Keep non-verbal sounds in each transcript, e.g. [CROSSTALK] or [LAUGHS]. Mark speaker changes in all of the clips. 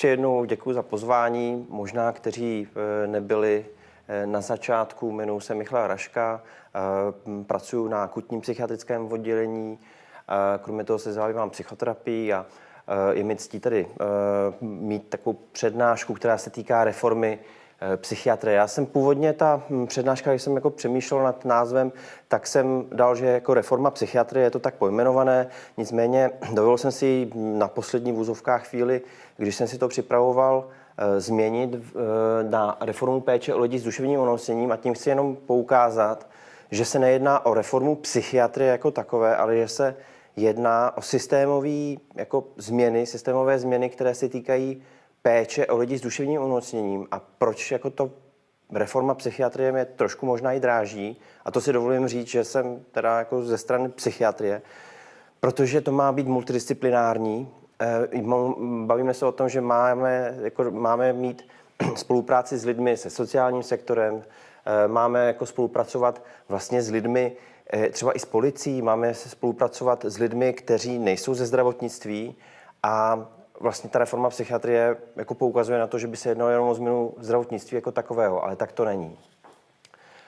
Speaker 1: ještě jednou děkuji za pozvání. Možná, kteří nebyli na začátku, jmenuji se Michal Raška, pracuji na akutním psychiatrickém oddělení, kromě toho se zabývám psychoterapií a je mi ctí tady mít takovou přednášku, která se týká reformy psychiatrie. Já jsem původně ta hm, přednáška, když jsem jako přemýšlel nad názvem, tak jsem dal, že jako reforma psychiatrie je to tak pojmenované. Nicméně [CLEARS THROAT] dovolil jsem si na poslední vůzovkách chvíli, když jsem si to připravoval, Eh, změnit eh, na reformu péče o lidi s duševním onemocněním a tím chci jenom poukázat, že se nejedná o reformu psychiatrie jako takové, ale že se jedná o systémové jako změny, systémové změny, které se týkají péče o lidi s duševním onemocněním a proč jako to reforma psychiatrie mě trošku možná i dráží a to si dovolím říct, že jsem teda jako ze strany psychiatrie, protože to má být multidisciplinární, Eh, bavíme se o tom, že máme, jako máme mít [CLEARS THROAT] spolupráci s lidmi se sociálním sektorem, eh, máme jako spolupracovat vlastně s lidmi, eh, třeba i s policií, máme se spolupracovat s lidmi, kteří nejsou ze zdravotnictví a vlastně ta reforma psychiatrie jako poukazuje na to, že by se jednalo jenom o změnu zdravotnictví jako takového, ale tak to není.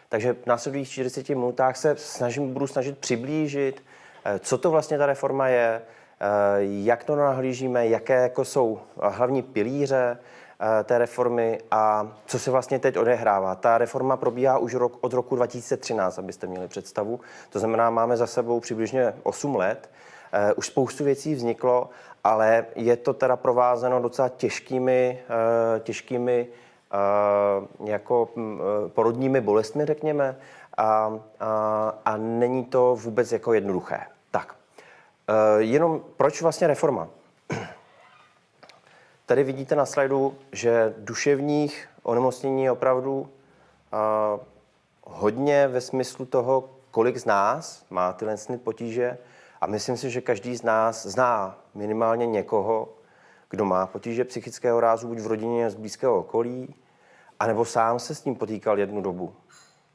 Speaker 1: Takže v následujících 40 minutách se snažím, budu snažit přiblížit, co to vlastně ta reforma je, Eh, jak to nahlížíme, jaké jako jsou hlavní pilíře eh, té reformy a co se vlastně teď odehrává. Ta reforma probíhá už rok, od roku 2013, abyste měli představu. To znamená, máme za sebou přibližně 8 let. Eh, už spoustu věcí vzniklo, ale je to teda provázeno docela těžkými, těžkými jako hm, porodními bolestmi, řekněme, a, a, a není to vůbec jako jednoduché. Uh, jenom proč vlastně reforma? [CLEARS THROAT] Tady vidíte na slajdu, že duševních onemocnění je opravdu hodně ve smyslu toho, kolik z nás má tyhle potíže a myslím si, že každý z nás zná minimálně někoho, kdo má potíže psychického rázu buď v rodině z blízkého okolí, anebo sám se s tím potýkal jednu dobu.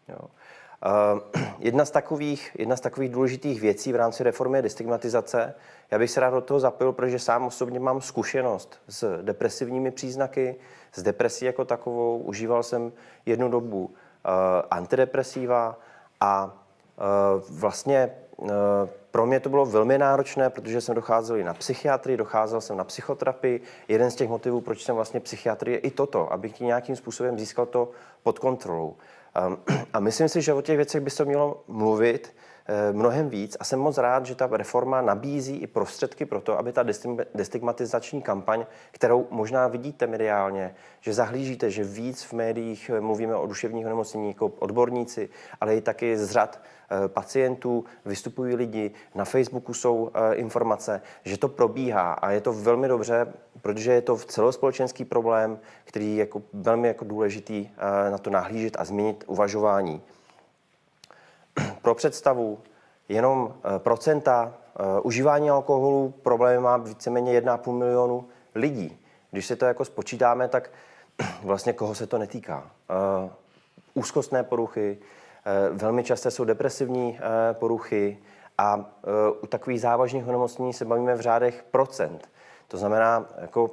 Speaker 1: Jo. Uh, [CLEARS THROAT] jedna, z takových, jedna z takových důležitých věcí v rámci reformy je destigmatizace. Já bych se rád do toho zapojil, protože sám osobně mám zkušenost s depresivními příznaky, s depresí jako takovou. Užíval jsem jednu dobu uh, antidepresiva a uh, vlastně pro mě to bylo velmi náročné, protože jsem docházel i na psychiatrii, docházel jsem na psychoterapii. Jeden z těch motivů, proč jsem vlastně psychiatrii, je i toto, abych nějakým způsobem získal to pod kontrolou. Ehm, [CLEARS THROAT] a myslím si, že o těch věcech by se mělo mluvit eh, mnohem víc a jsem moc rád, že ta reforma nabízí i prostředky pro to, aby ta destigmatizační kampaň, kterou možná vidíte mediálně, že zahlížíte, že víc v médiích eh, mluvíme o duševních onemocnění jako odborníci, ale i taky z řad eh, pacientů, vystupují lidi, na Facebooku jsou informace, že to probíhá a je to velmi dobře, protože je to celospolečenský problém, který je jako velmi jako důležitý na to nahlížet a změnit uvažování. Pro představu, jenom eh, procenta eh, užívání alkoholu problém má víceméně 1,5 milionu lidí. Když se to jako spočítáme, tak [CLEARS THROAT] vlastně koho se to netýká. Eh, úzkostné poruchy, velmi časté jsou depresivní poruchy a u takových závažných onemocnění se bavíme v řádech procent. To znamená, jako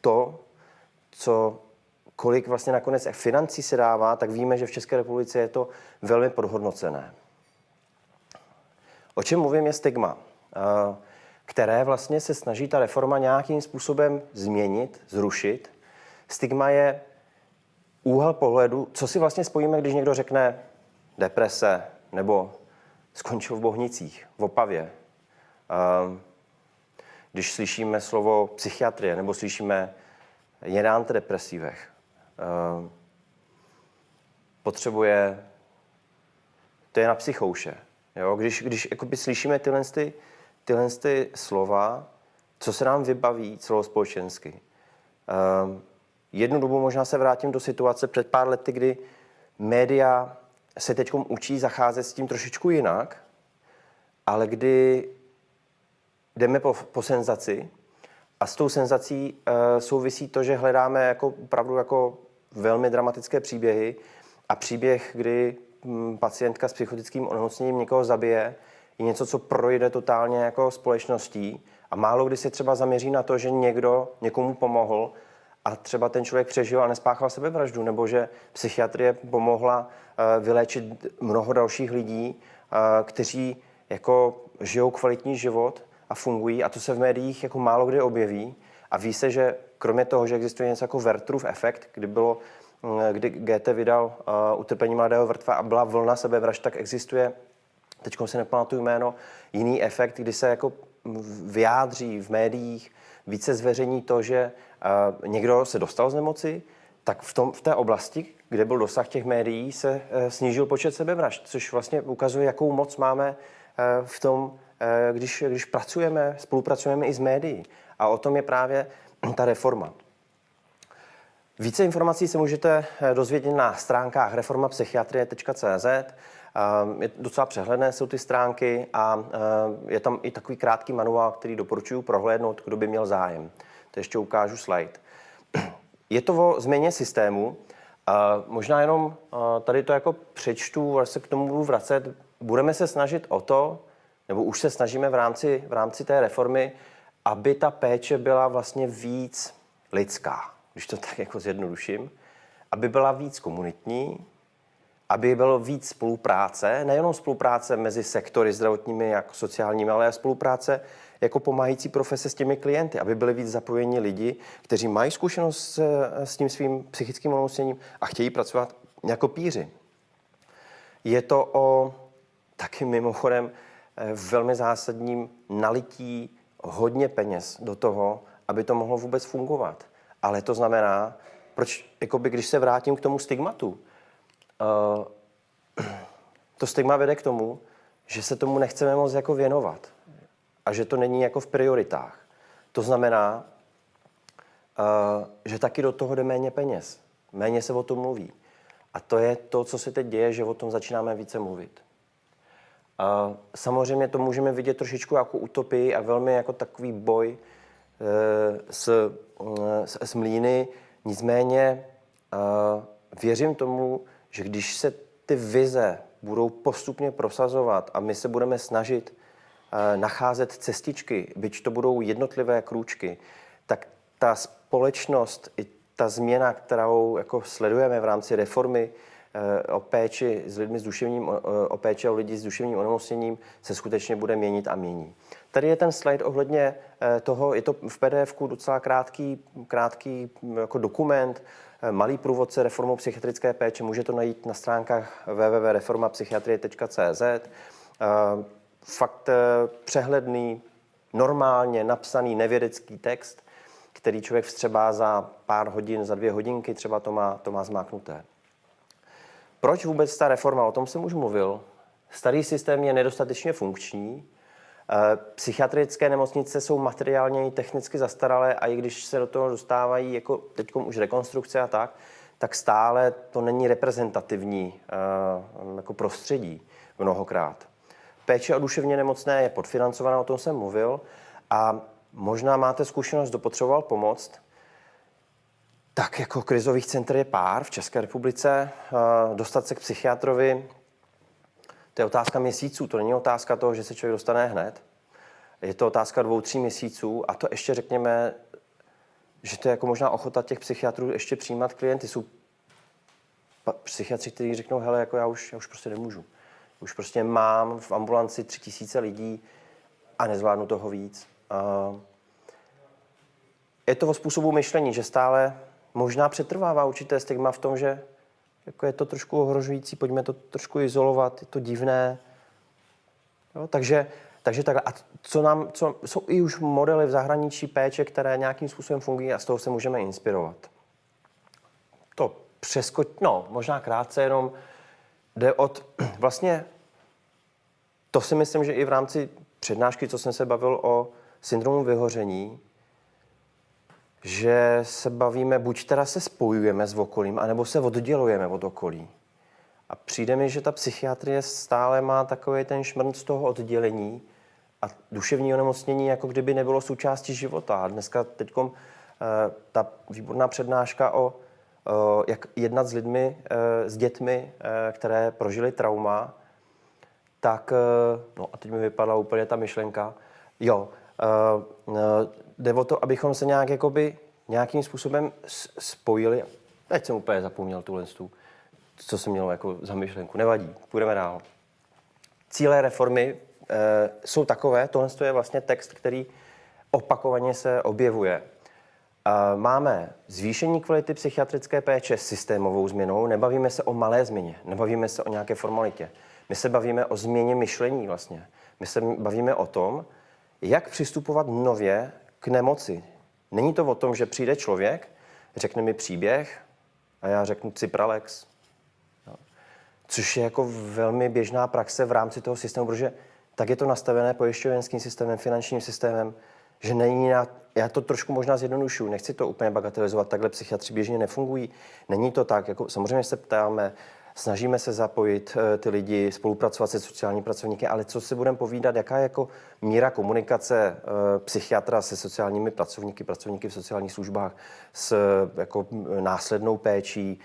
Speaker 1: to, co kolik vlastně nakonec financí se dává, tak víme, že v České republice je to velmi podhodnocené. O čem mluvím je stigma, eh, které vlastně se snaží ta reforma nějakým způsobem změnit, zrušit. Stigma je úhel pohledu, co si vlastně spojíme, když někdo řekne deprese nebo skončil v Bohnicích, v Opavě. Eh, když slyšíme slovo psychiatrie nebo slyšíme je na antidepresivech. Ehm, potřebuje, to je na psychouše. Jo? Když, když slyšíme tyhle, ty, tyhle ty slova, co se nám vybaví celospolečensky. Um, jednu dobu možná se vrátím do situace před pár lety, kdy média se teď učí zacházet s tím trošičku jinak, ale kdy jdeme po, po senzaci a s tou senzací uh, souvisí to, že hledáme jako opravdu jako velmi dramatické příběhy. A příběh, kdy hm, pacientka s psychotickým onemocněním někoho zabije, je něco, co projde totálně jako společností. A málo kdy se třeba zaměří na to, že někdo někomu pomohl a třeba ten člověk přežil a nespáchal sebevraždu, nebo že psychiatrie pomohla eh, vyléčit mnoho dalších lidí, eh, kteří jako žijou kvalitní život a fungují a to se v médiích jako málo kdy objeví. A ví se, že kromě toho, že existuje něco jako Vertrův efekt, kdy bylo mm, kdy GT vydal uh, Utrpení mladého vrtva a byla vlna sebevražd, tak existuje, teď si nepamatuju jméno, jiný efekt, kdy se jako vyjádří v médiích, více zveřejní to, že uh, někdo se dostal z nemoci, tak v, tom, v té oblasti, kde byl dosah těch médií, se uh, snížil počet sebevražd, což vlastně ukazuje, jakou moc máme uh, v tom, když, když pracujeme, spolupracujeme i s médií. A o tom je právě [CLEARS THROAT] ta reforma. Více informací se můžete dozvědět na stránkách reformapsychiatrie.cz. Je docela přehledné jsou ty stránky a je tam i takový krátký manuál, který doporučuji prohlédnout, kdo by měl zájem. To ještě ukážu slide. [CLEARS THROAT] Je to o změně systému. Možná jenom tady to jako přečtu, až se k tomu budu vracet. Budeme se snažit o to, nebo už se snažíme v rámci, v rámci té reformy, aby ta péče byla vlastně víc lidská, když to tak jako zjednoduším, aby byla víc komunitní, aby bylo víc spolupráce, nejenom spolupráce mezi sektory zdravotními, jako sociálními, ale spolupráce jako pomáhající profese s těmi klienty, aby byli víc zapojeni lidi, kteří mají zkušenost s, s tím svým psychickým onemocněním a chtějí pracovat jako píři. Je to o taky mimochodem velmi zásadním nalití hodně peněz do toho, aby to mohlo vůbec fungovat. Ale to znamená, proč, jakoby, když se vrátím k tomu stigmatu, uh, [CLEARS THROAT] to stigma vede k tomu, že se tomu nechceme moc jako věnovat a že to není jako v prioritách. To znamená, uh, že taky do toho jde méně peněz. Méně se o tom mluví. A to je to, co se teď děje, že o tom začínáme více mluvit. Samozřejmě to můžeme vidět trošičku jako utopii a velmi jako takový boj e, s, e, s, s mlíny. Nicméně e, věřím tomu, že když se ty vize budou postupně prosazovat a my se budeme snažit nacházet cestičky, byť to budou jednotlivé krůčky, tak ta společnost i ta změna, kterou jako sledujeme v rámci reformy o péči s lidmi s duševním, o péči o lidi s duševním onemocněním se skutečně bude měnit a mění. Tady je ten slide ohledně eh, toho, je to v pdf docela krátký, krátký hm, jako dokument, eh, malý průvodce reformou psychiatrické péče, může to najít na stránkách www.reformapsychiatrie.cz. Eh, fakt přehledný, normálně napsaný nevědecký text, který člověk vstřebá za pár hodin, za dvě hodinky, třeba to má, to má zmáknuté. Proč vůbec ta reforma? O tom jsem už mluvil. Starý systém je nedostatečně funkční. Eh, psychiatrické nemocnice jsou materiálně i technicky zastaralé a i když se do toho dostávají jako teď už rekonstrukce a tak, tak stále to není reprezentativní eh, jako prostředí mnohokrát. Péče o duševně nemocné je podfinancovaná, o tom jsem mluvil, a možná máte zkušenost, kdo potřeboval pomoct, tak jako krizových center je pár v České republice. Dostat se k psychiatrovi, to je otázka měsíců, to není otázka toho, že se člověk dostane hned. Je to otázka dvou, tří měsíců a to ještě řekněme, že to je jako možná ochota těch psychiatrů ještě přijímat klienty. Jsou psychiatři, kteří řeknou, hele, jako já už, já už prostě nemůžu. Už prostě mám v ambulanci tři tisíce lidí a nezvládnu toho víc. Je to o způsobu myšlení, že stále možná přetrvává určité stigma v tom, že jako je to trošku ohrožující, pojďme to trošku izolovat, je to divné. Jo, takže, takže takhle. A co nám, co, jsou i už modely v zahraničí péče, které nějakým způsobem fungují a z toho se můžeme inspirovat. To přeskoč, no, možná krátce jenom jde od, [CLEARS THROAT] vlastně, to si myslím, že i v rámci přednášky, co jsem se bavil o syndromu vyhoření, že se bavíme, buď teda se spojujeme s okolím, anebo se oddělujeme od okolí. A přijde mi, že ta psychiatrie stále má takový ten šmrnc toho oddělení a duševní onemocnění jako kdyby nebylo součástí života. A dneska teď eh, ta výborná přednáška o jak jednat s lidmi, eh, s dětmi, které prožili trauma, tak, no a teď mi vypadla úplně ta myšlenka, jo, uh, jde o to, abychom se nějak jakoby nějakým způsobem spojili. Teď jsem úplně zapomněl tuhle tu, co jsem měl jako za myšlenku. Nevadí, půjdeme dál. Cíle reformy e, jsou takové, tohle je vlastně text, který opakovaně se objevuje. E, máme zvýšení kvality psychiatrické péče systémovou změnou, nebavíme se o malé změně, nebavíme se o nějaké formalitě. My se bavíme o změně myšlení vlastně. My se bavíme o tom, jak přistupovat nově k nemoci. Není to o tom, že přijde člověk, řekne mi příběh a já řeknu Cipralex. No. Což je jako velmi běžná praxe v rámci toho systému, protože tak je to nastavené pojišťovenským systémem, finančním systémem, že není na, já to trošku možná zjednodušuju, nechci to úplně bagatelizovat, takhle psychiatři běžně nefungují. Není to tak, jako samozřejmě se ptáme, Snažíme se zapojit eh, ty lidi, spolupracovat se sociální pracovníky, ale co si budeme povídat, jaká je jako míra komunikace eh, psychiatra se sociálními pracovníky, pracovníky v sociálních službách, s jako následnou péčí,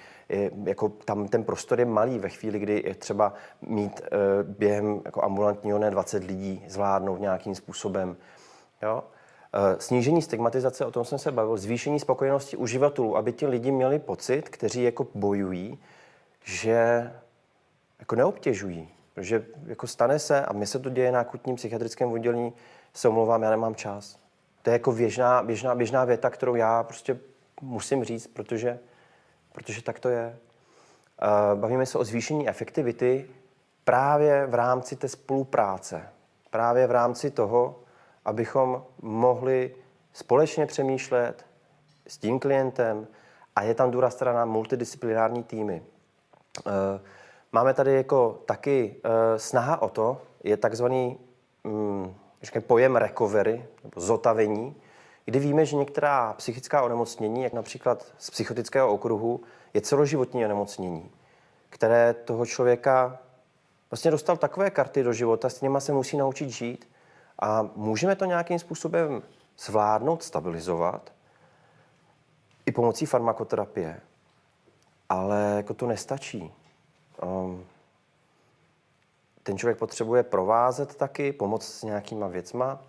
Speaker 1: jako tam ten prostor je malý ve chvíli, kdy je třeba mít eh, během jako ambulantního ne 20 lidí zvládnout nějakým způsobem. Jo? Snížení stigmatizace, o tom jsem se bavil, zvýšení spokojenosti uživatelů, aby ti lidi měli pocit, kteří jako bojují, že jako neobtěžují. Protože jako stane se, a mně se to děje na akutním psychiatrickém oddělení, se omlouvám, já nemám čas. To je jako běžná, běžná, běžná věta, kterou já prostě musím říct, protože, protože tak to je. Bavíme se o zvýšení efektivity právě v rámci té spolupráce. Právě v rámci toho, abychom mohli společně přemýšlet s tím klientem a je tam důraz teda na multidisciplinární týmy. Eh, máme tady jako taky eh, snaha o to, je takzvaný mm, pojem recovery, nebo zotavení, kdy víme, že některá psychická onemocnění, jak například z psychotického okruhu, je celoživotní onemocnění, které toho člověka vlastně dostal takové karty do života, s nimi se musí naučit žít a můžeme to nějakým způsobem zvládnout, stabilizovat i pomocí farmakoterapie. Ale jako to nestačí. Um, ten člověk potřebuje provázet taky, pomoct s nějakýma věcma.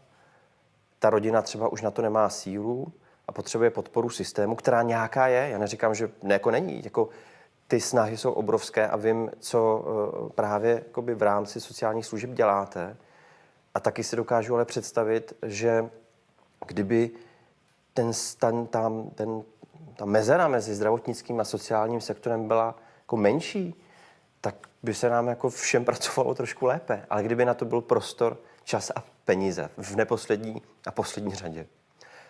Speaker 1: Ta rodina třeba už na to nemá sílu a potřebuje podporu systému, která nějaká je. Já neříkám, že ne, jako není. Jako ty snahy jsou obrovské a vím, co uh, právě jakoby v rámci sociálních služeb děláte. A taky si dokážu ale představit, že kdyby ten, ten, tam, ten ta mezera mezi zdravotnickým a sociálním sektorem byla jako menší, tak by se nám jako všem [LAUGHS] pracovalo trošku lépe. Ale kdyby na to byl prostor, čas a peníze v neposlední a poslední řadě.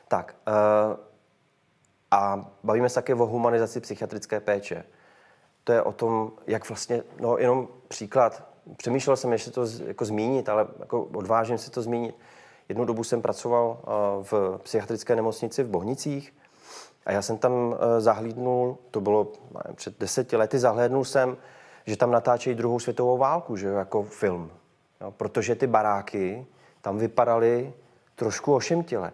Speaker 1: Tak, uh, a bavíme se také o humanizaci psychiatrické péče. To je o tom, jak vlastně, no jenom příklad, přemýšlel jsem, jestli to jako zmínit, ale jako odvážím si to zmínit. Jednu dobu jsem pracoval uh, v psychiatrické nemocnici v Bohnicích a já jsem tam eh, zahlídnul, to bylo nevím, před deseti lety, zahlédnul jsem, že tam natáčejí druhou světovou válku, že jako film. Jo, protože ty baráky tam vypadaly trošku ošemtile.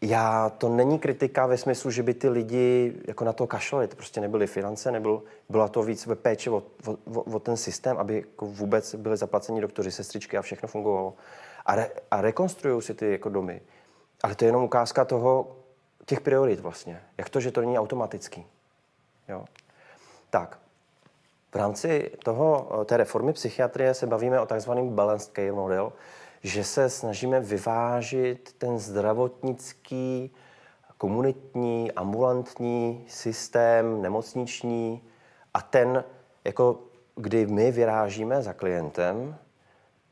Speaker 1: Já, to není kritika ve smyslu, že by ty lidi jako na to kašlali, to prostě nebyly finance, nebyl, byla to víc ve péče o, o, o, ten systém, aby jako vůbec byly zaplaceni doktoři, sestřičky a všechno fungovalo. A, re, a rekonstruují si ty jako domy. Ale to je jenom ukázka toho, těch priorit vlastně. Jak to, že to není automatický. Jo? Tak, v rámci toho, té reformy psychiatrie se bavíme o takzvaném balanced care model, že se snažíme vyvážit ten zdravotnický, komunitní, ambulantní systém, nemocniční a ten, jako kdy my vyrážíme za klientem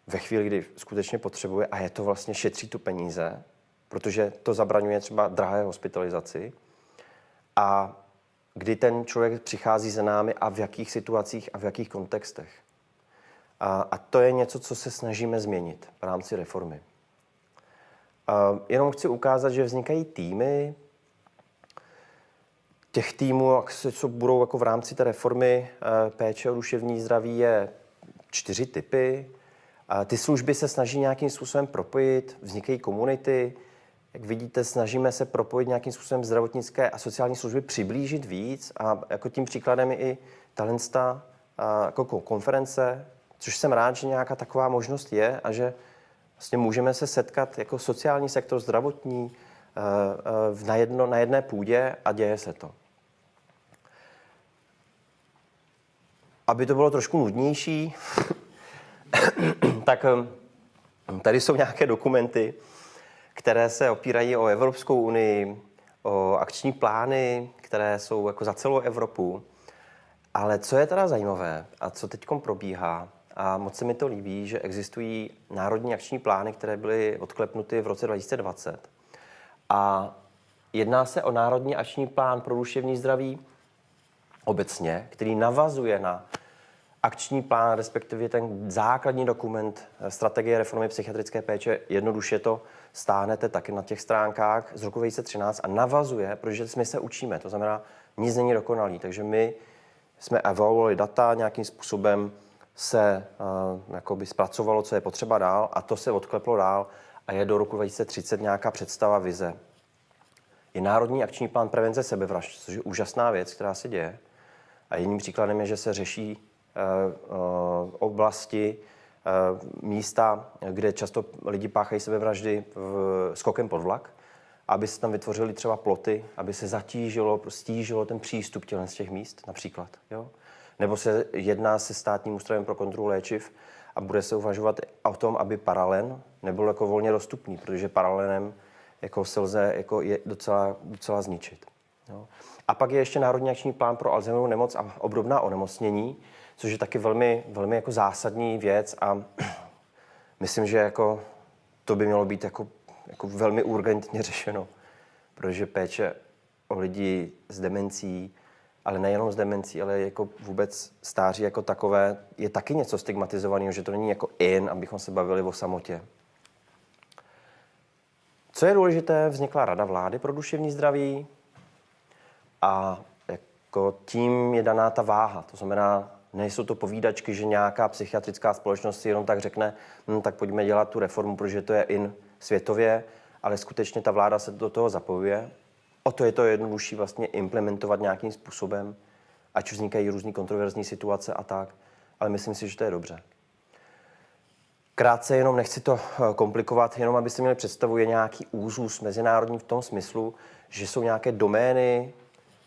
Speaker 1: ve chvíli, kdy skutečně potřebuje a je to vlastně šetří tu peníze, protože to zabraňuje třeba drahé hospitalizaci. A kdy ten člověk přichází za námi a v jakých situacích a v jakých kontextech. A, a to je něco, co se snažíme změnit v rámci reformy. A jenom chci ukázat, že vznikají týmy. Těch týmů, co budou jako v rámci té reformy eh, péče o duševní zdraví, je čtyři typy. A ty služby se snaží nějakým způsobem propojit, vznikají komunity, jak vidíte, snažíme se propojit nějakým způsobem zdravotnické a sociální služby, přiblížit víc a jako tím příkladem je i talentsta jako konference, což jsem rád, že nějaká taková možnost je a že Vlastně můžeme se setkat jako sociální sektor, zdravotní, na, jedno, na jedné půdě a děje se to. Aby to bylo trošku nudnější, [COUGHS] tak tady jsou nějaké dokumenty, které se opírají o Evropskou unii, o akční plány, které jsou jako za celou Evropu. Ale co je teda zajímavé a co teď probíhá, a moc se mi to líbí, že existují národní akční plány, které byly odklepnuty v roce 2020. A jedná se o národní akční plán pro duševní zdraví obecně, který navazuje na akční plán, respektive ten základní dokument strategie reformy psychiatrické péče. Jednoduše to stáhnete taky na těch stránkách z roku 2013 a navazuje, protože my se učíme, to znamená, nic není dokonalý, takže my jsme evaluovali data, nějakým způsobem se uh, zpracovalo, co je potřeba dál a to se odkleplo dál a je do roku 2030 nějaká představa, vize. Je Národní akční plán prevence sebevražd, což je úžasná věc, která se děje. A jedním příkladem je, že se řeší oblasti, místa, kde často lidi páchají sebevraždy v, skokem pod vlak, aby se tam vytvořili třeba ploty, aby se zatížilo, stížilo ten přístup tělen z těch míst například. Jo? Nebo se jedná se státním ústavem pro kontrolu léčiv a bude se uvažovat o tom, aby paralen nebyl jako volně dostupný, protože paralenem jako se lze jako je docela, docela zničit. Jo? A pak je ještě Národní akční plán pro Alzheimerovu nemoc a obdobná onemocnění, což je taky velmi, velmi jako zásadní věc a [CLEARS THROAT] myslím, že jako to by mělo být jako, jako velmi urgentně [LAUGHS] řešeno, protože péče o lidi s demencí, ale nejenom s demencí, ale jako vůbec stáří jako takové, je taky něco stigmatizovaného, že to není jako in, abychom se bavili o samotě. Co je důležité, vznikla Rada vlády pro duševní zdraví a jako tím je daná ta váha. To znamená, Nejsou to povídačky, že nějaká psychiatrická společnost si jenom tak řekne, hm, tak pojďme dělat tu reformu, protože to je in světově, ale skutečně ta vláda se do toho zapojuje. O to je to jednodušší vlastně implementovat nějakým způsobem, ať už vznikají různé kontroverzní situace a tak, ale myslím si, že to je dobře. Krátce jenom nechci to eh, komplikovat, jenom abyste měli představu, je nějaký úzus mezinárodní v tom smyslu, že jsou nějaké domény,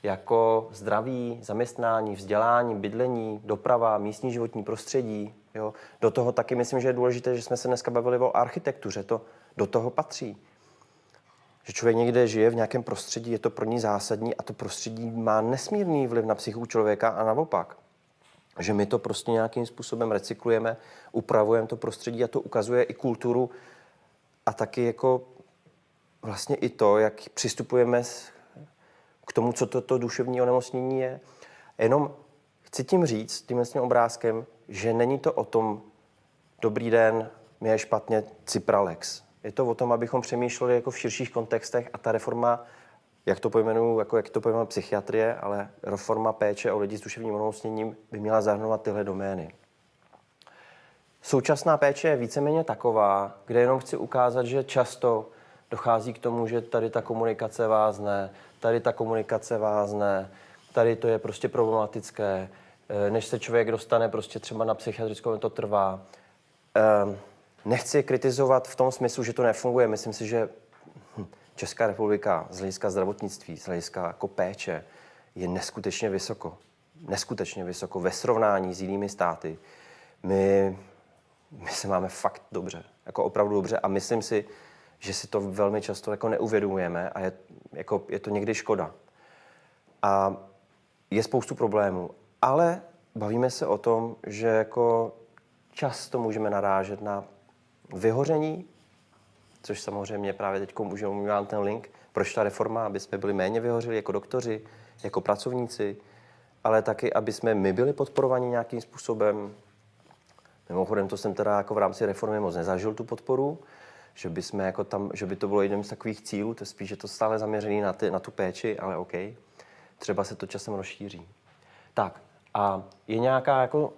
Speaker 1: jako zdraví, zaměstnání, vzdělání, bydlení, doprava, místní životní prostředí. Jo. Do toho taky myslím, že je důležité, že jsme se dneska bavili o architektuře. To do toho patří. Že člověk někde žije v nějakém prostředí, je to pro ní zásadní a to prostředí má nesmírný vliv na psychiku člověka a naopak. Že my to prostě nějakým způsobem recyklujeme, upravujeme to prostředí a to ukazuje i kulturu a taky jako vlastně i to, jak přistupujeme k tomu, co to, to duševní onemocnění je. Jenom chci tím říct, tím tím obrázkem, že není to o tom, dobrý den, mi je špatně, Cipralex. Je to o tom, abychom přemýšleli jako v širších kontextech a ta reforma, jak to pojmenuju, jako jak to pojmenuju psychiatrie, ale reforma péče o lidi s duševním onemocněním by měla zahrnovat tyhle domény. Současná péče je víceméně taková, kde jenom chci ukázat, že často dochází k tomu, že tady ta komunikace vázne, tady ta komunikace vázne, tady to je prostě problematické, eh, než se člověk dostane prostě třeba na psychiatrickou, to trvá. Ehm, nechci kritizovat v tom smyslu, že to nefunguje. Myslím si, že hm, Česká republika z hlediska zdravotnictví, z hlediska jako péče je neskutečně vysoko. Neskutečně vysoko ve srovnání s jinými státy. My, my se máme fakt dobře, jako opravdu dobře a myslím si, že si to velmi často jako neuvědomujeme a je, jako, je to někdy škoda. A je spoustu problémů, ale bavíme se o tom, že jako často můžeme narážet na vyhoření, což samozřejmě právě teď můžeme vám ten link, proč ta reforma, aby jsme byli méně vyhořili jako doktoři, jako pracovníci, ale taky, aby jsme my byli podporovaní nějakým způsobem. Mimochodem, to jsem teda jako v rámci reformy moc nezažil tu podporu, že by, jsme jako tam, že by to bylo jedním z takových cílů, to je spíš, že to stále zaměřený na, ty, na tu péči, ale OK. Třeba se to časem rozšíří. Tak a je nějaká jako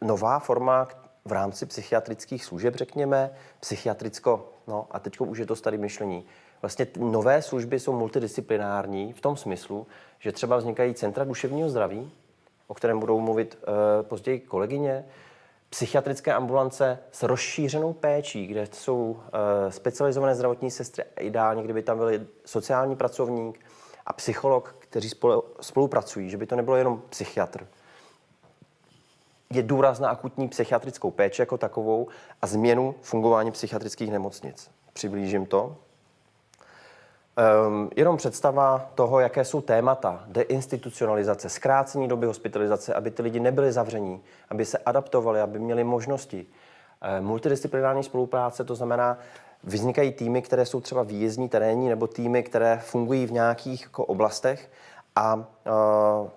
Speaker 1: nová forma v rámci psychiatrických služeb, řekněme, psychiatricko, no a teď už je to starý myšlení. Vlastně nové služby jsou multidisciplinární v tom smyslu, že třeba vznikají centra duševního zdraví, o kterém budou mluvit e, později kolegyně, psychiatrické ambulance s rozšířenou péčí, kde jsou eh, specializované zdravotní sestry, ideálně, kdyby tam byli sociální pracovník a psycholog, kteří spolu, spolupracují, že by to nebylo jenom psychiatr. Je důraz na akutní psychiatrickou péči jako takovou a změnu fungování psychiatrických nemocnic. Přiblížím to. Um, jenom představa toho, jaké jsou témata deinstitucionalizace, zkrácení doby hospitalizace, aby ty lidi nebyli zavření, aby se adaptovali, aby měli možnosti. Um, multidisciplinární spolupráce, to znamená, vznikají týmy, které jsou třeba výjezdní, terénní, nebo týmy, které fungují v nějakých jako, oblastech a uh,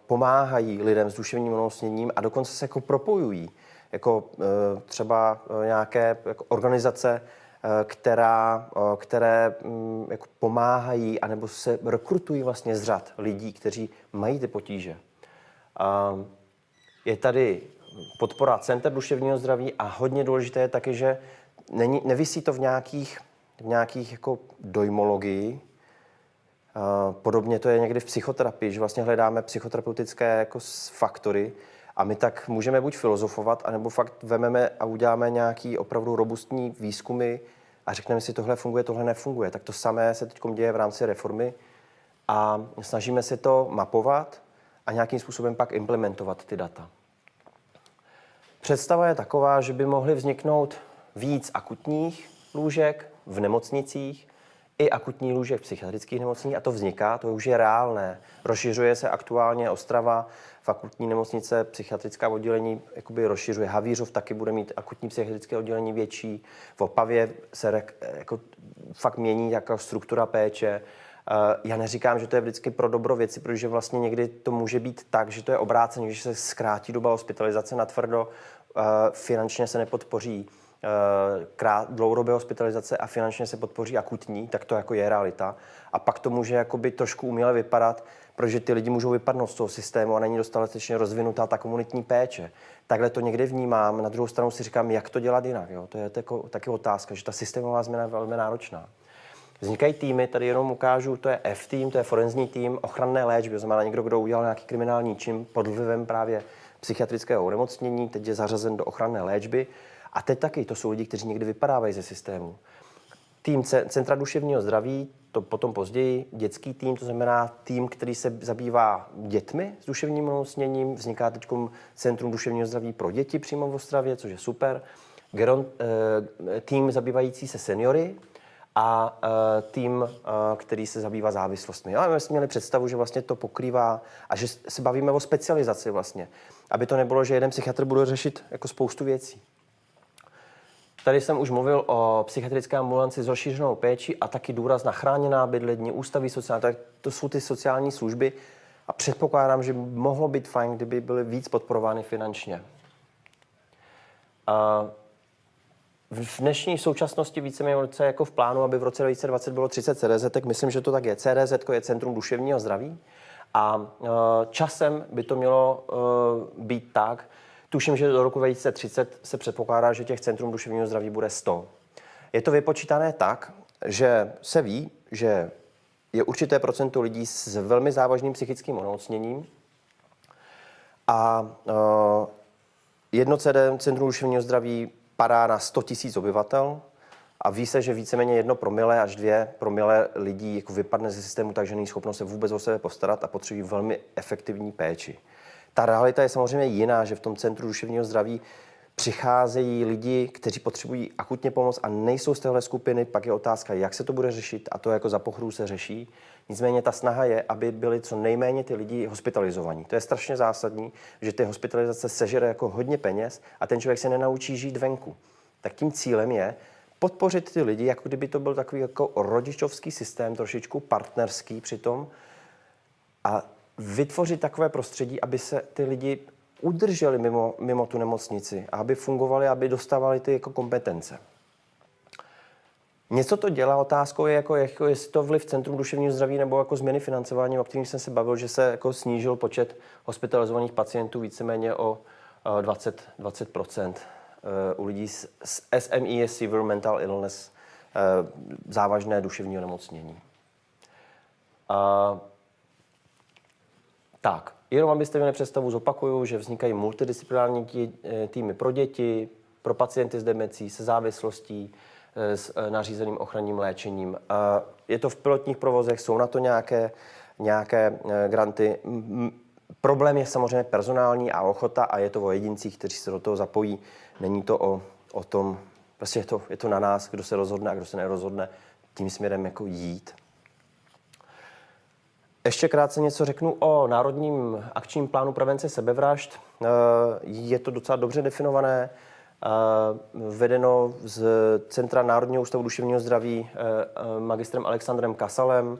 Speaker 1: pomáhají lidem s duševním onemocněním a dokonce se jako propojují. Jako uh, třeba uh, nějaké jako organizace, která, eh, které mm, jako pomáhají anebo se rekrutují vlastně z řad lidí, kteří mají ty potíže. Je tady podpora Center duševního zdraví a hodně důležité je taky, že není, nevisí to v nějakých, v nějakých jako dojmologii. Podobně to je někdy v psychoterapii, že vlastně hledáme psychoterapeutické jako faktory a my tak můžeme buď filozofovat, anebo fakt vememe a uděláme nějaký opravdu robustní výzkumy, a řekneme si, tohle funguje, tohle nefunguje. Tak to samé se teď děje v rámci reformy a snažíme se to mapovat a nějakým způsobem pak implementovat ty data. Představa je taková, že by mohly vzniknout víc akutních lůžek v nemocnicích, i akutní lůžek psychiatrických nemocnicích a to vzniká, to už je reálné. Rozšiřuje se aktuálně Ostrava, fakultní nemocnice, psychiatrická oddělení jakoby rozšiřuje. Havířov taky bude mít akutní psychiatrické oddělení větší. V Opavě se jako fakt mění jaká struktura péče. Eh, já neříkám, že to je vždycky pro dobro věci, protože vlastně někdy to může být tak, že to je obráceně, že se zkrátí doba hospitalizace na tvrdo, eh, finančně se nepodpoří krát, dlouhodobé hospitalizace a finančně se podpoří akutní, tak to jako je realita. A pak to může jakoby trošku uměle vypadat, protože ty lidi můžou vypadnout z toho systému a není dostatečně rozvinutá ta komunitní péče. Takhle to někdy vnímám, na druhou stranu si říkám, jak to dělat jinak. Jo? To je tako, taky otázka, že ta systémová změna je velmi náročná. Vznikají týmy, tady jenom ukážu, to je F tým, to je forenzní tým ochranné léčby, to znamená někdo, kdo udělal nějaký kriminální čin pod vlivem právě psychiatrického onemocnění, teď je zařazen do ochranné léčby. A teď taky, to jsou lidi, kteří někdy vypadávají ze systému. Tým Centra duševního zdraví, to potom později, dětský tým, to znamená tým, který se zabývá dětmi s duševním onemocněním. Vzniká teď Centrum duševního zdraví pro děti přímo v Ostravě, což je super. Geron, eh, tým zabývající se seniory a eh, tým, eh, který se zabývá závislostmi. Ale my jsme měli představu, že vlastně to pokrývá a že se bavíme o specializaci vlastně. Aby to nebylo, že jeden psychiatr bude řešit jako spoustu věcí. Tady jsem už mluvil o psychiatrické ambulanci s rozšířenou péčí a taky důraz na chráněná bydlení, ústavy sociální, tak to jsou ty sociální služby a předpokládám, že mohlo být fajn, kdyby byly víc podporovány finančně. A v dnešní současnosti víceméně jako v plánu, aby v roce 2020 bylo 30 CDZ, tak myslím, že to tak je. CDZ je Centrum duševního zdraví a e, časem by to mělo e, být tak, Tuším, že do roku 2030 se předpokládá, že těch centrum duševního zdraví bude 100. Je to vypočítané tak, že se ví, že je určité procento lidí s velmi závažným psychickým onemocněním a uh, jedno centrum duševního zdraví padá na 100 000 obyvatel a ví se, že víceméně jedno promile až dvě promile lidí jako vypadne ze systému, takže není schopno se vůbec o sebe postarat a potřebují velmi efektivní péči. Ta realita je samozřejmě jiná, že v tom centru duševního zdraví přicházejí lidi, kteří potřebují akutně pomoc a nejsou z téhle skupiny, pak je otázka, jak se to bude řešit a to jako za pochru se řeší. Nicméně ta snaha je, aby byli co nejméně ty lidi hospitalizovaní. To je strašně zásadní, že ty hospitalizace sežere jako hodně peněz a ten člověk se nenaučí žít venku. Tak tím cílem je podpořit ty lidi, jako kdyby to byl takový jako rodičovský systém, trošičku partnerský přitom a vytvořit takové prostředí, aby se ty lidi udrželi mimo, mimo tu nemocnici a aby fungovali, aby dostávali ty jako kompetence. Něco to dělá, otázkou je, jako, jako jestli to vliv Centrum duševního zdraví nebo jako změny financování, o kterým jsem se bavil, že se jako snížil počet hospitalizovaných pacientů víceméně o 20, 20% u lidí s, s SMI je Severe Mental Illness, eh, závažné duševní onemocnění. A tak, Jenom abyste měli představu, zopakuju, že vznikají multidisciplinární eh, týmy pro děti, pro pacienty s demencí, se závislostí, eh, s eh, nařízeným ochranním léčením. Je to v pilotních provozech, jsou na to nějaké, nějaké granty. Problém je samozřejmě personální a ochota a je to o jedincích, kteří se do toho zapojí. Není to o, o tom, prostě je to, je to na nás, kdo se rozhodne a kdo se nerozhodne tím směrem jako jít. Ještě krátce něco řeknu o Národním akčním plánu prevence sebevražd. Eh, je to docela dobře definované, eh, vedeno z Centra Národního ústavu duševního zdraví eh, magistrem Alexandrem Kasalem,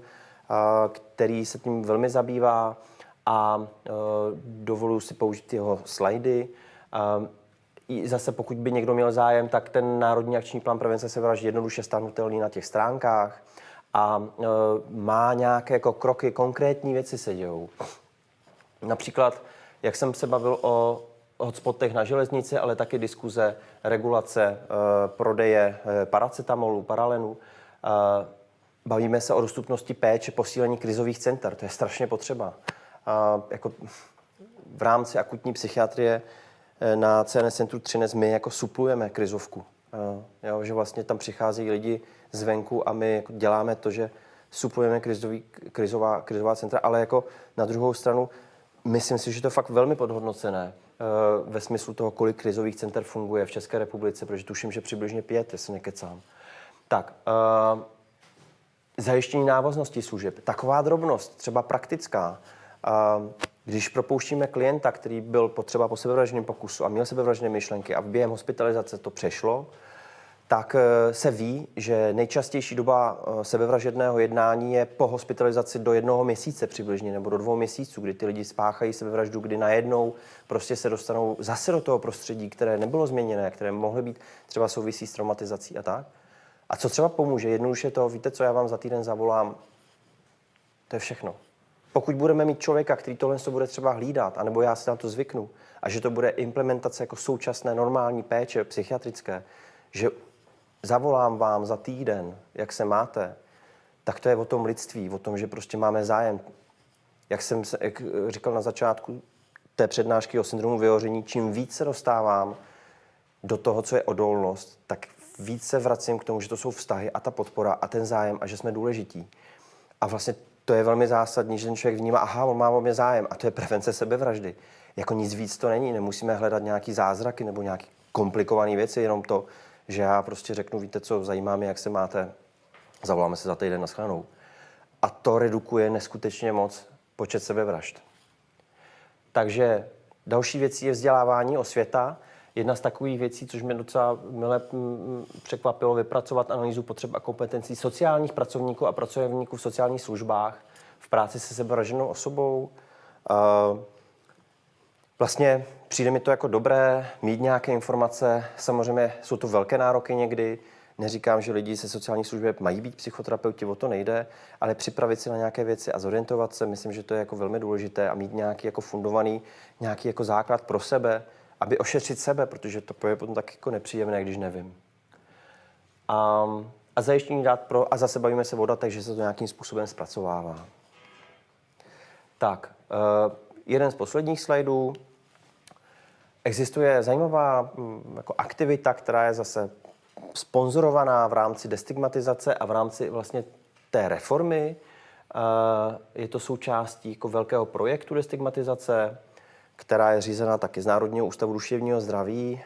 Speaker 1: který se tím velmi zabývá a dovoluji si použít jeho slajdy. Zase pokud by někdo měl zájem, tak ten Národní akční plán prevence sebevražd je jednoduše stáhnutelný na těch stránkách a e, má nějaké jako kroky, konkrétní věci se dějou. Například, jak jsem se bavil o hotspotech na železnici, ale taky diskuze, regulace, e, prodeje e, paracetamolu, paralenu. Bavíme se o dostupnosti péče, posílení krizových center, to je strašně potřeba. Jako v rámci akutní psychiatrie na CNS Centru Třinec my jako suplujeme krizovku. Jo, že vlastně tam přichází lidi zvenku a my jako děláme to, že suplujeme krizový, krizová, krizová centra, ale jako na druhou stranu myslím si, že to je fakt velmi podhodnocené eh, ve smyslu toho, kolik krizových center funguje v České republice, protože tuším, že přibližně pět, jestli nekecám. Tak, uh, zajištění návaznosti služeb. Taková drobnost, třeba praktická. Uh, když propouštíme klienta, který byl potřeba po sebevražném pokusu a měl sebevražné myšlenky a během hospitalizace to přešlo, tak eh, se ví, že nejčastější doba eh, sebevražedného jednání je po hospitalizaci do jednoho měsíce přibližně, nebo do dvou měsíců, kdy ty lidi spáchají sebevraždu, kdy najednou prostě se dostanou zase do toho prostředí, které nebylo změněné, které mohly být třeba souvisí s traumatizací a tak. A co třeba pomůže? Jednoduše to, víte, co já vám za týden zavolám, to je všechno. Pokud budeme mít člověka, který tohle bude třeba hlídat, anebo já si na to zvyknu, a že to bude implementace jako současné normální péče psychiatrické, že zavolám vám za týden, jak se máte, tak to je o tom lidství, o tom, že prostě máme zájem. Jak jsem se, jak říkal na začátku té přednášky o syndromu vyhoření, čím více dostávám do toho, co je odolnost, tak více vracím k tomu, že to jsou vztahy a ta podpora a ten zájem a že jsme důležití. A vlastně to je velmi zásadní, že ten člověk vnímá, aha, on má o mě zájem a to je prevence sebevraždy. Jako nic víc to není, nemusíme hledat nějaký zázraky nebo nějaké komplikované věci, jenom to, že já prostě řeknu, víte co, zajímá mě, jak se máte, zavoláme se za týden na schránou. A to redukuje neskutečně moc počet sebevražd. Takže další věcí je vzdělávání o světa. Jedna z takových věcí, což mě docela milé překvapilo, vypracovat analýzu potřeb a kompetencí sociálních pracovníků a pracovníků v sociálních službách v práci se sebevraženou osobou. Vlastně přijde mi to jako dobré mít nějaké informace. Samozřejmě jsou to velké nároky někdy. Neříkám, že lidi se sociální služby mají být psychoterapeuti, o to nejde, ale připravit si na nějaké věci a zorientovat se, myslím, že to je jako velmi důležité a mít nějaký jako fundovaný, nějaký jako základ pro sebe, aby ošetřit sebe, protože to je potom tak jako nepříjemné, když nevím. A, a zajištění dát pro, a zase bavíme se voda, takže se to nějakým způsobem zpracovává. Tak, uh, jeden z posledních slajdů. Existuje zajímavá mm, jako aktivita, která je zase sponzorovaná v rámci destigmatizace a v rámci vlastně té reformy. Je to součástí jako velkého projektu destigmatizace, která je řízena taky z Národního ústavu duševního zdraví,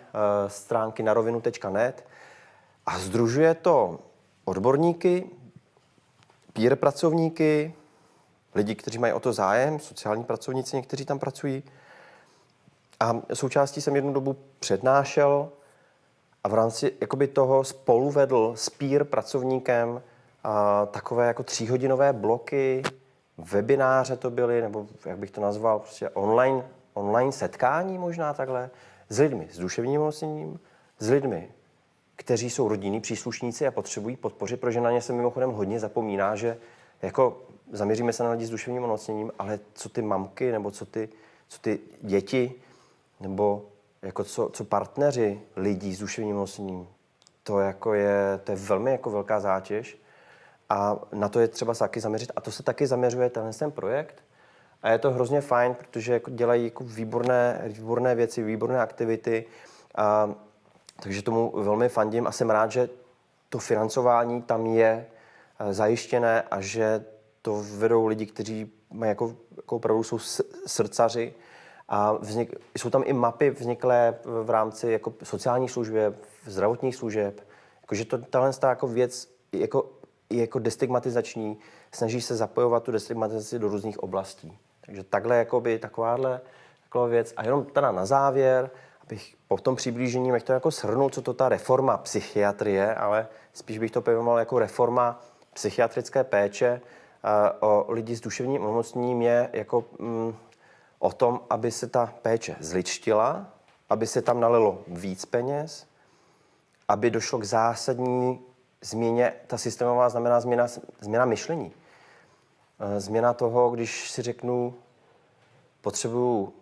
Speaker 1: stránky na rovinu.net a združuje to odborníky, peer pracovníky, lidi, kteří mají o to zájem, sociální pracovníci, někteří tam pracují. A součástí jsem jednu dobu přednášel a v rámci jakoby toho spolu vedl s peer pracovníkem a takové jako tříhodinové bloky, webináře to byly, nebo jak bych to nazval, prostě online, online setkání možná takhle, s lidmi s duševním onemocněním, s lidmi, kteří jsou rodinní příslušníci a potřebují podpořit, protože na ně se mimochodem hodně zapomíná, že jako zaměříme se na lidi s duševním onemocněním, ale co ty mamky, nebo co ty, co ty děti, nebo jako co, co partneři lidí s duševním onemocněním, to, jako je, to je velmi jako velká zátěž a na to je třeba se taky zaměřit. A to se taky zaměřuje tenhle ten projekt. A je to hrozně fajn, protože jako dělají jako výborné, výborné věci, výborné aktivity. A, takže tomu velmi fandím a jsem rád, že to financování tam je eh, zajištěné a že to vedou lidi, kteří mají jako, jako opravdu jsou srdcaři a vznik, jsou tam i mapy vzniklé v rámci jako sociálních služeb, zdravotních služeb, jakože to tahle jako věc jako, jako destigmatizační, snaží se zapojovat tu destigmatizaci do různých oblastí. Takže takhle jakoby takováhle taková věc. A jenom teda na závěr, abych po tom přiblížení jak to jako shrnul, co to ta reforma psychiatrie, ale spíš bych to pojmenoval jako reforma psychiatrické péče o lidi s duševním onemocněním je jako mm, o tom, aby se ta péče zličtila, aby se tam nalilo víc peněz, aby došlo k zásadní změně. Ta systémová znamená změna, změna myšlení. E, změna toho, když si řeknu, potřebuju,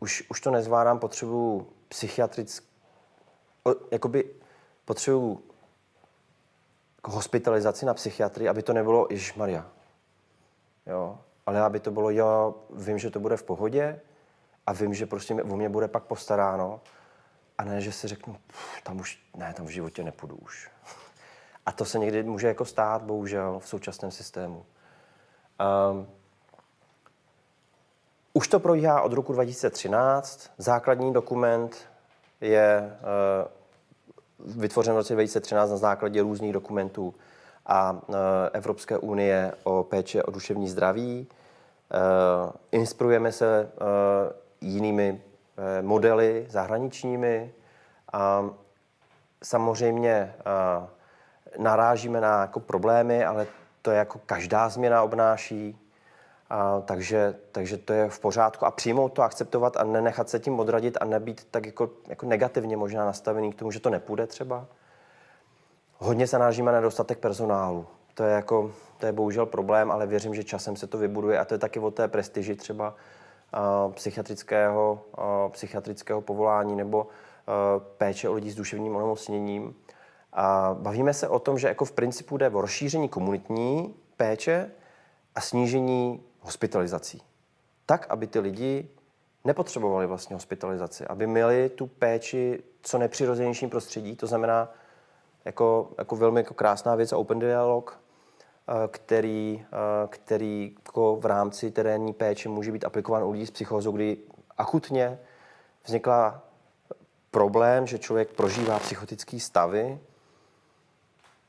Speaker 1: už, už to nezvládám, potřebuju psychiatrický, jakoby potřebuju hospitalizaci na psychiatrii, aby to nebylo Maria. Jo, ale aby to bylo, jo, vím, že to bude v pohodě a vím, že prostě o mě bude pak postaráno a ne, že si řeknu, tam už, ne, tam v životě nepůjdu už. A to se někdy může jako stát, bohužel, v současném systému. Um, už to probíhá od roku 2013. Základní dokument je uh, vytvořen v roce 2013 na základě různých dokumentů a uh, Evropské unie o péči o duševní zdraví. Uh, inspirujeme se jinými modely zahraničními a samozřejmě narážíme na jako problémy, ale to je jako každá změna obnáší. A, takže, takže to je v pořádku. A přijmout to, akceptovat a nenechat se tím odradit a nebýt tak jako, jako negativně možná nastavený k tomu, že to nepůjde třeba. Hodně se nážíme na nedostatek personálu. To je, jako, to je bohužel problém, ale věřím, že časem se to vybuduje a to je taky o té prestiži třeba uh, psychiatrického, uh, psychiatrického povolání nebo uh, péče o lidi s duševním onemocněním. A bavíme se o tom, že jako v principu jde o rozšíření komunitní péče a snížení hospitalizací. Tak, aby ty lidi nepotřebovali vlastně hospitalizaci, aby měli tu péči co nepřirozenějším prostředí, to znamená jako, jako velmi jako krásná věc a open dialog, eh, který, eh, který jako v rámci terénní péče může být aplikován u lidí s psychózou, kdy akutně vznikla problém, že člověk prožívá psychotické stavy,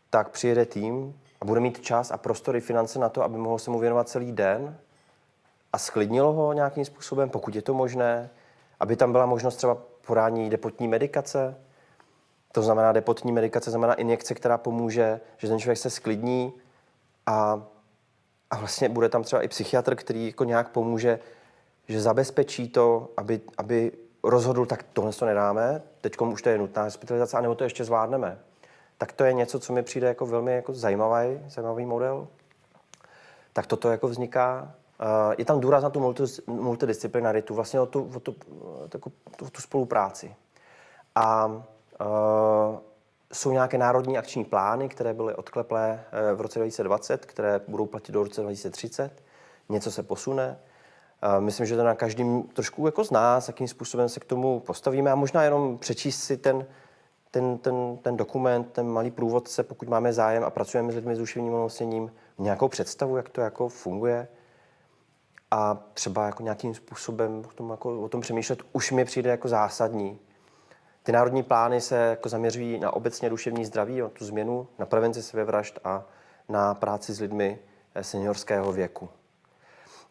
Speaker 1: tak přijede tým a bude mít čas a prostory, finance na to, aby mohl se mu věnovat celý den a sklidnilo ho nějakým způsobem, pokud je to možné, aby tam byla možnost třeba podání depotní medikace. To znamená, depotní medikace znamená injekce, která pomůže, že ten člověk se sklidní a, a vlastně bude tam třeba i psychiatr, který jako nějak pomůže, že zabezpečí to, aby, aby rozhodl, tak tohle to nedáme, teď už to je nutná hospitalizace, anebo to ještě zvládneme tak to je něco, co mi přijde jako velmi jako zajímavý, zajímavý model. Tak toto jako vzniká. Eh, je tam důraz na tu multidisciplinaritu, vlastně o tu, o tu, o tu, tu spolupráci. A jsou nějaké národní akční plány, které byly odkleplé eh, v roce 2020, které budou platit do roce 2030. Něco se posune. Myslím, že to na každým trošku jako z nás, jakým způsobem se k tomu postavíme a možná jenom přečíst si ten, ten, ten, ten dokument, ten malý průvodce, pokud máme zájem a pracujeme s lidmi s duševním onemocněním, nějakou představu, jak to jako funguje a třeba jako nějakým způsobem o tom, jako, o tom přemýšlet, už mi přijde jako zásadní. Ty národní plány se jako zaměřují na obecně duševní zdraví, o tu změnu, na prevenci sebevražd a na práci s lidmi eh, seniorského věku.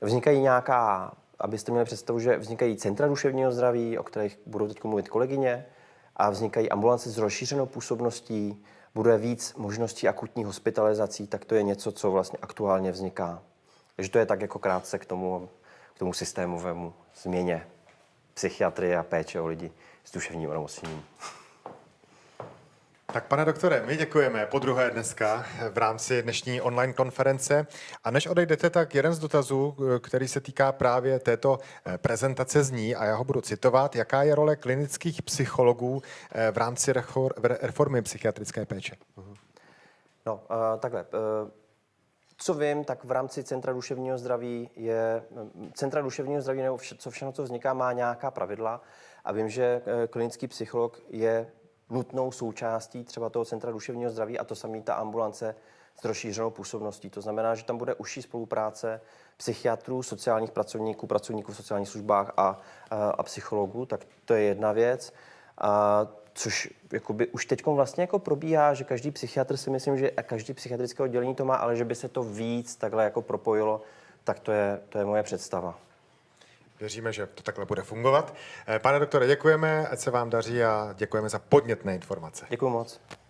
Speaker 1: Vznikají nějaká, abyste měli představu, že vznikají centra duševního zdraví, o kterých budou teď mluvit kolegyně, a vznikají ambulance s rozšířenou působností, bude víc možností akutní hospitalizací, tak to je něco, co vlastně aktuálně vzniká. Takže to je tak jako krátce k tomu, k tomu systémovému změně psychiatrie a péče o lidi s duševním onemocněním.
Speaker 2: Tak pane doktore, my děkujeme po druhé dneska v rámci dnešní online konference. A než odejdete, tak jeden z dotazů, který se týká právě této eh, prezentace zní, a já ho budu citovat, jaká je role klinických psychologů eh, v rámci reformy psychiatrické péče?
Speaker 1: No, uh, takhle. Co vím, tak v rámci Centra duševního zdraví je, Centra duševního zdraví nebo vše, co všechno, co vzniká, má nějaká pravidla a vím, že eh, klinický psycholog je nutnou součástí třeba toho Centra duševního zdraví a to samý ta ambulance s rozšířenou působností. To znamená, že tam bude užší spolupráce psychiatrů, sociálních pracovníků, pracovníků v sociálních službách a, a, a psychologů, tak to je jedna věc. A což jakoby už teď vlastně jako probíhá, že každý psychiatr si myslím, že a každý psychiatrické oddělení to má, ale že by se to víc takhle jako propojilo, tak to je, to je moje představa.
Speaker 2: Věříme, že to takhle bude fungovat. Eh, Pane doktore, děkujeme, ať se vám daří a děkujeme za podnětné informace.
Speaker 1: Děkuji moc.